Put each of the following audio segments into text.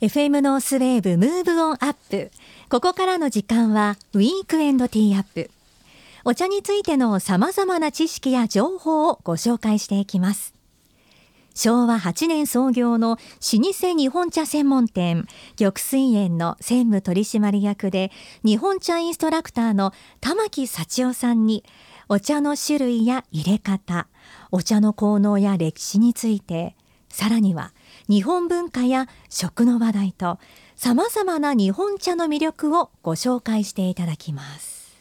FM ノースウェーブムーブオンアップここからの時間は Weekend Tea Up お茶についての様々な知識や情報をご紹介していきます。昭和8年創業の老舗日本茶専門店玉翠園の専務取締役で日本茶インストラクターの玉木幸男さんにお茶の種類や入れ方お茶の効能や歴史についてさらには日本文化や食の話題とさまざまな日本茶の魅力をご紹介していただきます。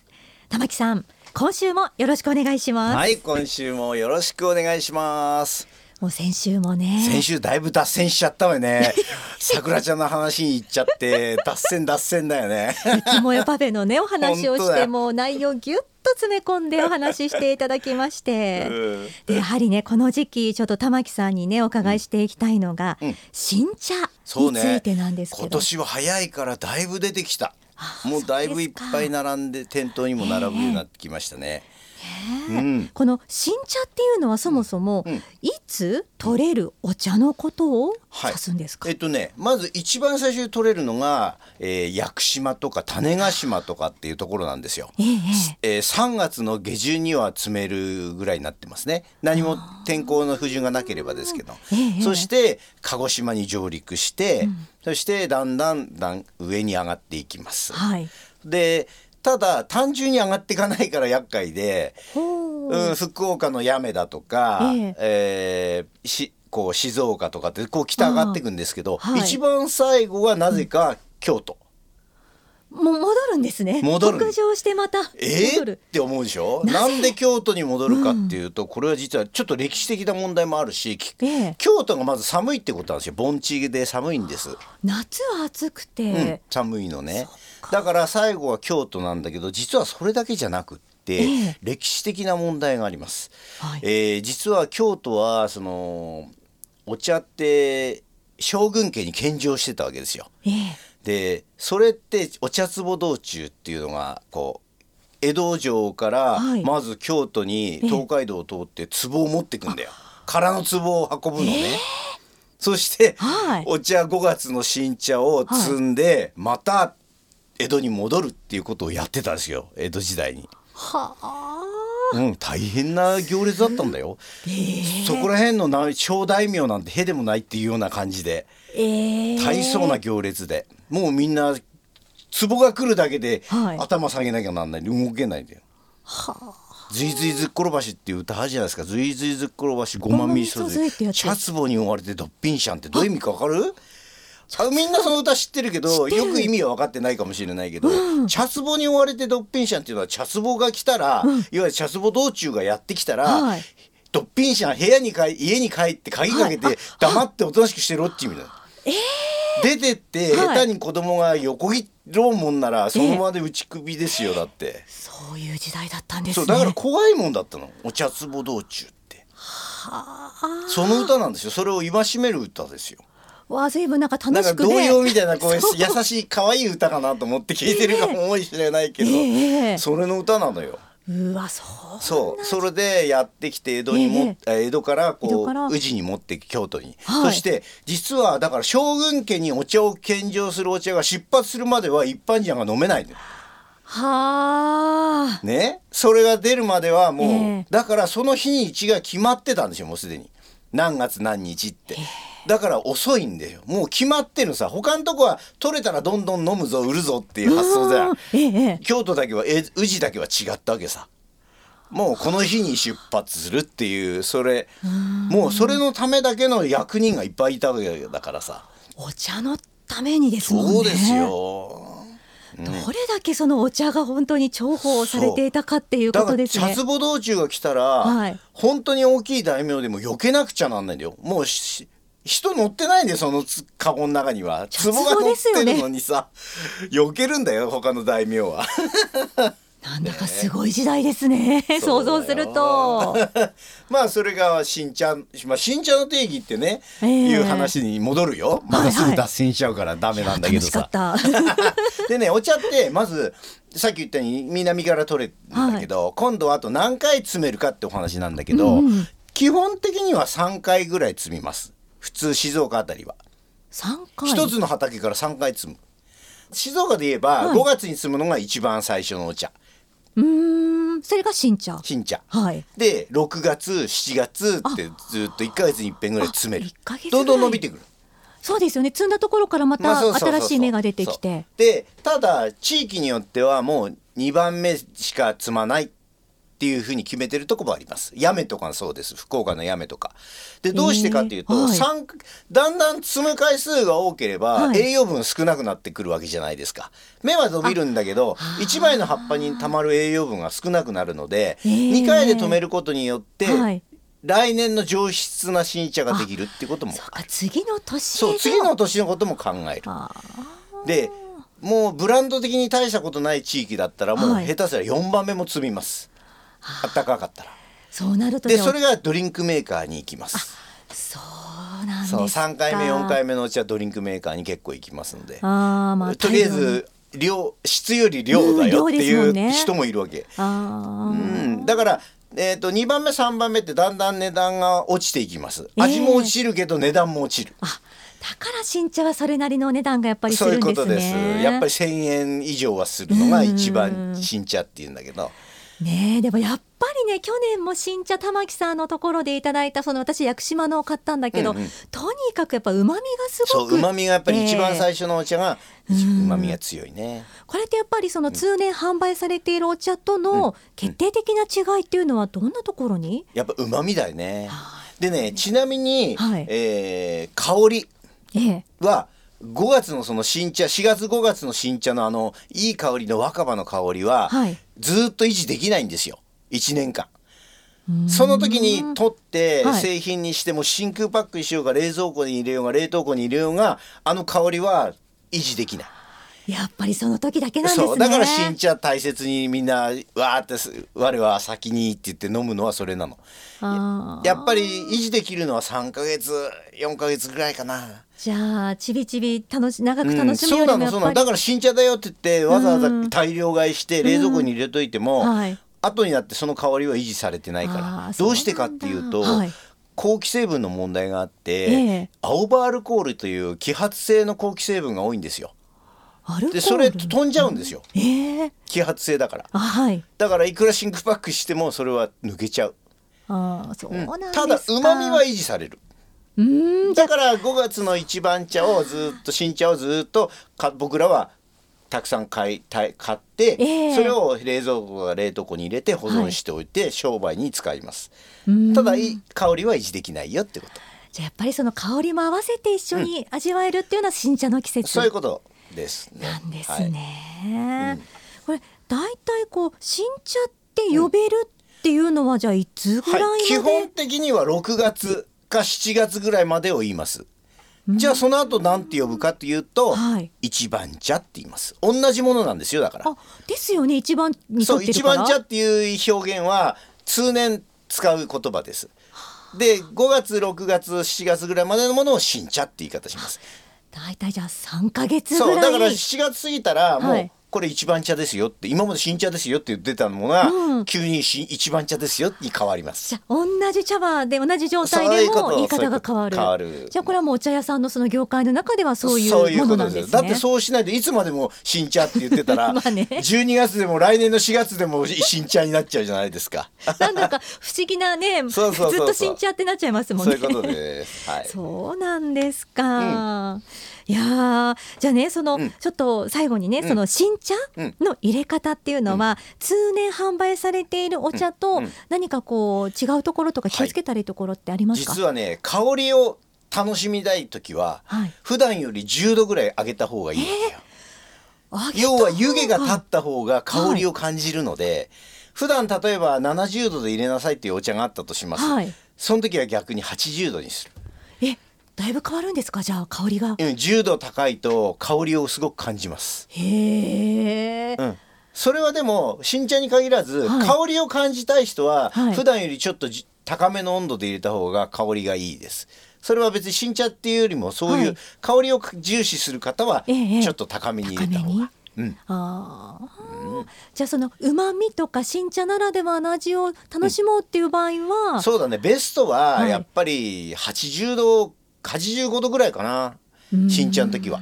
玉木さん今週もよろしくお願いします。はい今週もよろしくお願いします。もう先週もね。先週だいぶ脱線しちゃったわよね。桜ちゃんの話に行っちゃって脱線脱線だよね。雪もやパフェのねお話をしても内容ぎゅっと詰め込んでお話ししていただきまして、でやはりねこの時期ちょっと玉木さんにねお伺いしていきたいのが、うん、新茶についてなんですけど、ね、今年は早いからだいぶ出てきた。もうだいぶいっぱい並んで店頭にも並ぶようになってきましたね。うん、この新茶っていうのはそもそも、うん、いつ取れるお茶のことを指すんですか、はい、えっとねまず一番最初に取れるのが、えー、屋久島とか種子島とかっていうところなんですよ。えー、えー、3月の下旬には詰めるぐらいになってますね。何も天候の不順がなければですけど、えー、そして鹿児島に上陸して、うん、そしてだんだんだん上に上がっていきます。はい、でただ単純に上がっていかないから厄介で、うん、福岡の八女だとか、えええー、しこう静岡とかってこう北上がっていくんですけど、はい、一番最後はなぜか京都。もう戻るんですね。戻る。北上してまたえ？ー、って思うでしょ？なんで京都に戻るかっていうと、うん、これは実はちょっと歴史的な問題もあるし、えー、京都がまず寒いってことなんですよ。盆地で寒いんです。夏は暑くて、うん、寒いのね。だから最後は京都なんだけど、実はそれだけじゃなくて、えー、歴史的な問題があります。はい、えー、実は京都はそのお茶って将軍家に献上してたわけですよ。えーでそれってお茶壺道中っていうのがこう江戸城からまず京都に東海道を通って壺を持ってくんだよ。空の壺を運ぶのね。えー、そして、はい、お茶5月の新茶を積んで、また江戸に戻るっていうことをやってたんですよ江戸時代に。はあ。うん、大変な行列だったんだよ。えー、そこら辺の小大名なんてへでもないっていうような感じで、えー、大層な行列で。もうみんな壺が来るだけで、頭下げなきゃなんない動けないんだよ。はあずいずいずっころばしっていう歌あるじゃないですか。ずいずいずっころばしごまみそず茶壺に追われてどっぴんしゃんってどういう意味かわかる？あみんなその歌知ってるけどよく意味は分かってないかもしれないけど、うん、茶壺に追われてどっぴんしゃんっていうのは茶壺が来たら、うん、いわゆる茶壺道中がやってきたら、はい、どっぴんしゃん部屋に帰家に帰って鍵かけて黙っておとなしくしてろっていう意味だ。えー。出てって下手に子供が横切ろうもんならそのままで打ち首ですよだって、そういう時代だったんです、ね、だから怖いもんだったの。お茶壺道中って。その歌なんですよ。それを戒める歌ですよわあ随分なんか楽しくね。童謡みたいなこう優しい可愛い歌かなと思って聞いてるかもしれないけど、えー、それの歌なのよ。うわそうそう。それでやってきて江戸にも、えー、江戸からこう宇治に持って京都に、はい、そして実はだから将軍家にお茶を献上するお茶が出発するまでは一般人が飲めないはあ。ね？それが出るまではもう、えー、だからその日にちが決まってたんですよもうすでに。何月何日って。えーだから遅いんだよ。もう決まってるさ。他のとこは取れたらどんどん飲むぞ売るぞっていう発想じゃん、ええ、京都だけはえ宇治だけは違ったわけさ。もうこの日に出発するっていうそれもうそれのためだけの役人がいっぱいいたわけだからさ。お茶のためにですもんね。そうですよ。どれだけそのお茶が本当に重宝されていたかっていうことですね。茶壺道中が来たら、はい、本当に大きい大名でも避けなくちゃなんないんだよ。もう人乗ってないんだよそのカゴの中には壺が乗ってるのにさ、ね、避けるんだよ他の大名は。なんだかすごい時代ですね。ね想像すると。まあそれが新茶、まあ新茶の定義ってね、えー、いう話に戻るよ。まだすぐ脱線しちゃうからダメなんだけどさ。でねお茶ってまずさっき言ったように南から取れるんだけど、はい、今度はあと何回詰めるかってお話なんだけど、うん、基本的には3回ぐらい積みます。普通静岡あたりは。三回。一つの畑から3回摘む。静岡で言えばはい。5月に摘むのが一番最初のお茶。うーん。それが新茶。新茶。はい。で6月7月ってずっと1か月に一遍ぐらい詰める。どんどん伸びてくる。そうですよね。摘んだところからまた新しい芽が出てきて。でただ地域によってはもう2番目しか摘まないっていうふうに決めてるとこもあります。八女とかそうです。福岡の八女とか。でどうしてかっていうと、えーはい。三だんだん摘む回数が多ければ、はい。栄養分少なくなってくるわけじゃないですか。芽は伸びるんだけど1枚の葉っぱにたまる栄養分が少なくなるので、えー。2回で止めることによって、はい。来年の上質な新茶ができるってこともそうか。次の年そう次の年のことも考える。あでもうブランド的に大したことない地域だったらもうはい。下手すら4番目も積みます、あったかかったら。そうなるとでそれがドリンクメーカーに行きます。そうなんですか。そう3回目4回目のうちはドリンクメーカーに結構行きますので。あーまあとりあえず量質より量だよっていう人もいるわけ、あうー。ん、だから、えー、と2番目3番目ってだんだん値段が落ちていきます。ええ味も落ちるけど値段も落ちる、あだから新茶はそれなりのお値段がやっぱりすそういうるんですことです。ねやっぱり1,000円以上はするのが一番新茶っていうんだけどねえでもやっぱりね去年も新茶玉木さんのところでいただいたその私屋久島のを買ったんだけど、うんうん。とにかくやっぱ旨味がすごくうまみがやっぱり一番ええ最初のお茶がううん。まみが強いね。これってやっぱりその通年販売されているお茶との決定的な違いっていうのはどんなところに、やっぱうまみだよね。はでねちなみに、はい。えー香りええ。は5月のその新茶4月5月の新茶のあのいい香りの若葉の香りは、はいずっと維持できないんですよ。1年間。その時に取ってはい。製品にしても真空パックにしようが冷蔵庫に入れようが冷凍庫に入れようがあの香りは維持できない。やっぱりその時だけなんですね。そう。だから新茶大切にみんなわーってす我は先にって言って飲むのはそれなの。やっぱり維持できるのは3ヶ月4ヶ月ぐらいかなじゃあちびちび楽し長くうん。楽しむそうよりなのそうなの。だもやっぱり、から新茶だよって言ってわざわざうん大量買いして冷蔵庫に入れといても、はい。後になってその香りは維持されてないかあらーどうしてかっていうと、そうなんだはい。後期成分の問題があって、ええ。青バールコールという揮発性の後期成分が多いんですよ。でそれ飛んじゃうんですよ。ええ。揮発性だから。あはい。だからいくら真空パックしてもそれは抜けちゃう、あーそううんなん。ただうまみは維持されるだから5月の一番茶をずっと新茶をずっとか僕らはたくさん買いたい買って、ええ。それを冷蔵庫や冷凍庫に入れて保存しておいて商売に使います、うーん。ただいい香りは維持できないよってこと。じゃあやっぱりその香りも合わせて一緒に味わえるっていうのは新茶の季節。そういうことですね。なんですはい。ね。これ大体こう新茶って呼べるっていうのはじゃあいつぐらいまはい、で、基本的には6月か7月ぐらいまでを言います。じゃあその後なんて呼ぶかっていうと、はい一番茶って言います。同じものなんですよだから。あですよね一番にそう一とってるから番茶っていう表現は通年使う言葉です。で5月6月7月ぐらいまでのものを新茶って言い方します。大体じゃあ3ヶ月ぐらいそうだから7月過ぎたらもう、はいこれ一番茶ですよって今まで新茶ですよって言ってたのが、うん。急に新一番茶ですよに変わります。じゃあ同じ茶葉で同じ状態でも言い方が変わる。変わる。じゃあこれはもうお茶屋さんのその業界の中ではそういそうものなんですね。だってそうしないといつまでも新茶って言ってたら、まあね。12月でも来年の4月でも新茶になっちゃうじゃないですか。なんだか不思議なねずっと新茶ってなっちゃいますもんね。そういうことです。はい。そうなんですか。いやー。じゃあねその、うん。ちょっと最後にね、その新茶うんの入れ方っていうのは、通年販売されているお茶とうん。うん。何かこう違うところとか気をつけたらいいところってありますか、実はね香りを楽しみたい時は、はい。普段より10度ぐらい上げた方がいいんだよ。あげた要は湯気が立方った方が香りを感じるので、普段例えば70度で入れなさいっていうお茶があったとします。はい。その時は逆に80度にする。えだいぶ変わるんですか？じゃあ香りが。うん、10度高いと香りをすごく感じます。へえ、うん、それはでも新茶に限らず、はい。香りを感じたい人は、はい。普段よりちょっとじ高めの温度で入れた方が香りがいいです。それは別に新茶っていうよりもそういはい。う香りを重視する方はええちょっと高めに入れた方が。うん、あー。じゃあその旨味とか新茶ならではの味を楽しもうっていう場合は、そうだね。ベストははい。やっぱり80度85度ぐらいかな。新茶の時は。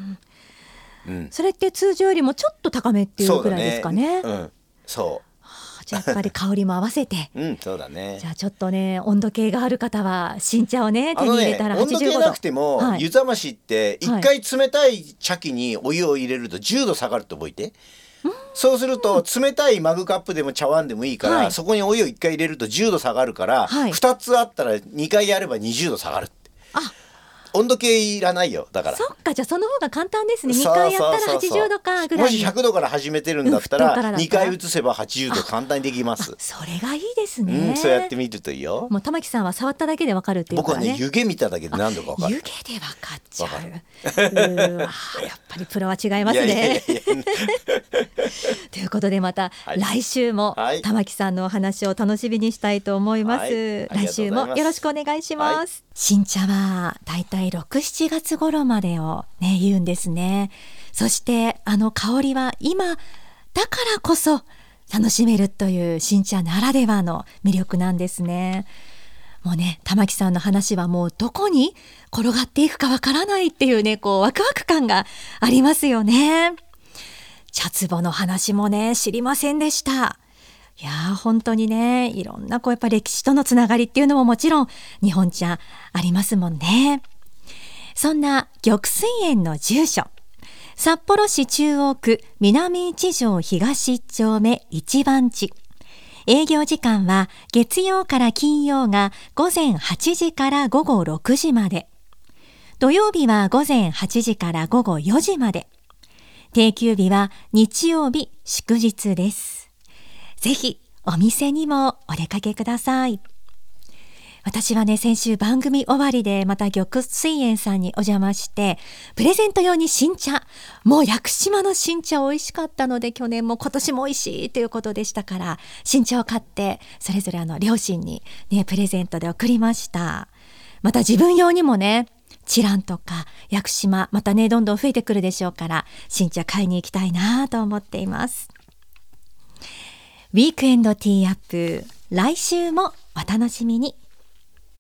うん、それって通常よりもちょっと高めっていうぐらいですかね。そう、ねうん、そうじゃあやっぱり香りも合わせて。うん、そうだね。じゃあちょっとね温度計がある方は新茶をね手に入れたら85度。温度計なくても、はい、湯冷ましって一回冷たい茶器にお湯を入れると10度下がると覚えて？そうすると冷たいマグカップでも茶碗でもいいから、はい、そこにお湯を1回入れると10度下がるから、はい、2つあったら2回やれば20度下がるって。あ温度計いらないよだから。そっかじゃあその方が簡単ですね。2回やったら80度かぐらい。もし100度から始めてるんだったら 2回移せば80度簡単にできます。それがいいですね、うん、そうやってみるといいよ。もう玉木さんは触っただけでわかるっていう、ね、僕はね湯気見ただけで何度かわかる。湯気でわかっちゃう。うやっぱりプロは違いますね。ということでまた来週も玉木さんのお話を楽しみにしたいと思います、はい、来週もよろしくお願いします、はい、新茶はだいたい6、7月頃までをね、言うんですね。そしてあの香りは今だからこそ楽しめるという新茶ならではの魅力なんですね。もうね、玉木さんの話はもうどこに転がっていくかわからないっていうね、こうワクワク感がありますよね。茶壺の話もね、知りませんでした。いやー本当にねいろんなこうやっぱ歴史とのつながりっていうのももちろん日本茶ありますもんねそんな玉水園の住所。札幌市中央区南一条東一丁目一番地。営業時間は月曜から金曜が午前8時から午後6時まで。土曜日は午前8時から午後4時まで。定休日は日曜日祝日です。ぜひお店にもお出かけください。私はね、先週番組終わりでまた玉水園さんにお邪魔して、プレゼント用に新茶、もう屋久島の新茶美味しかったので、去年も今年も美味しいということでしたから、新茶を買って、それぞれあの両親にね、プレゼントで送りました。また自分用にもね、チランとか屋久島、またね、どんどん増えてくるでしょうから、新茶買いに行きたいなと思っています。ウィークエンドティーアップ来週もお楽しみに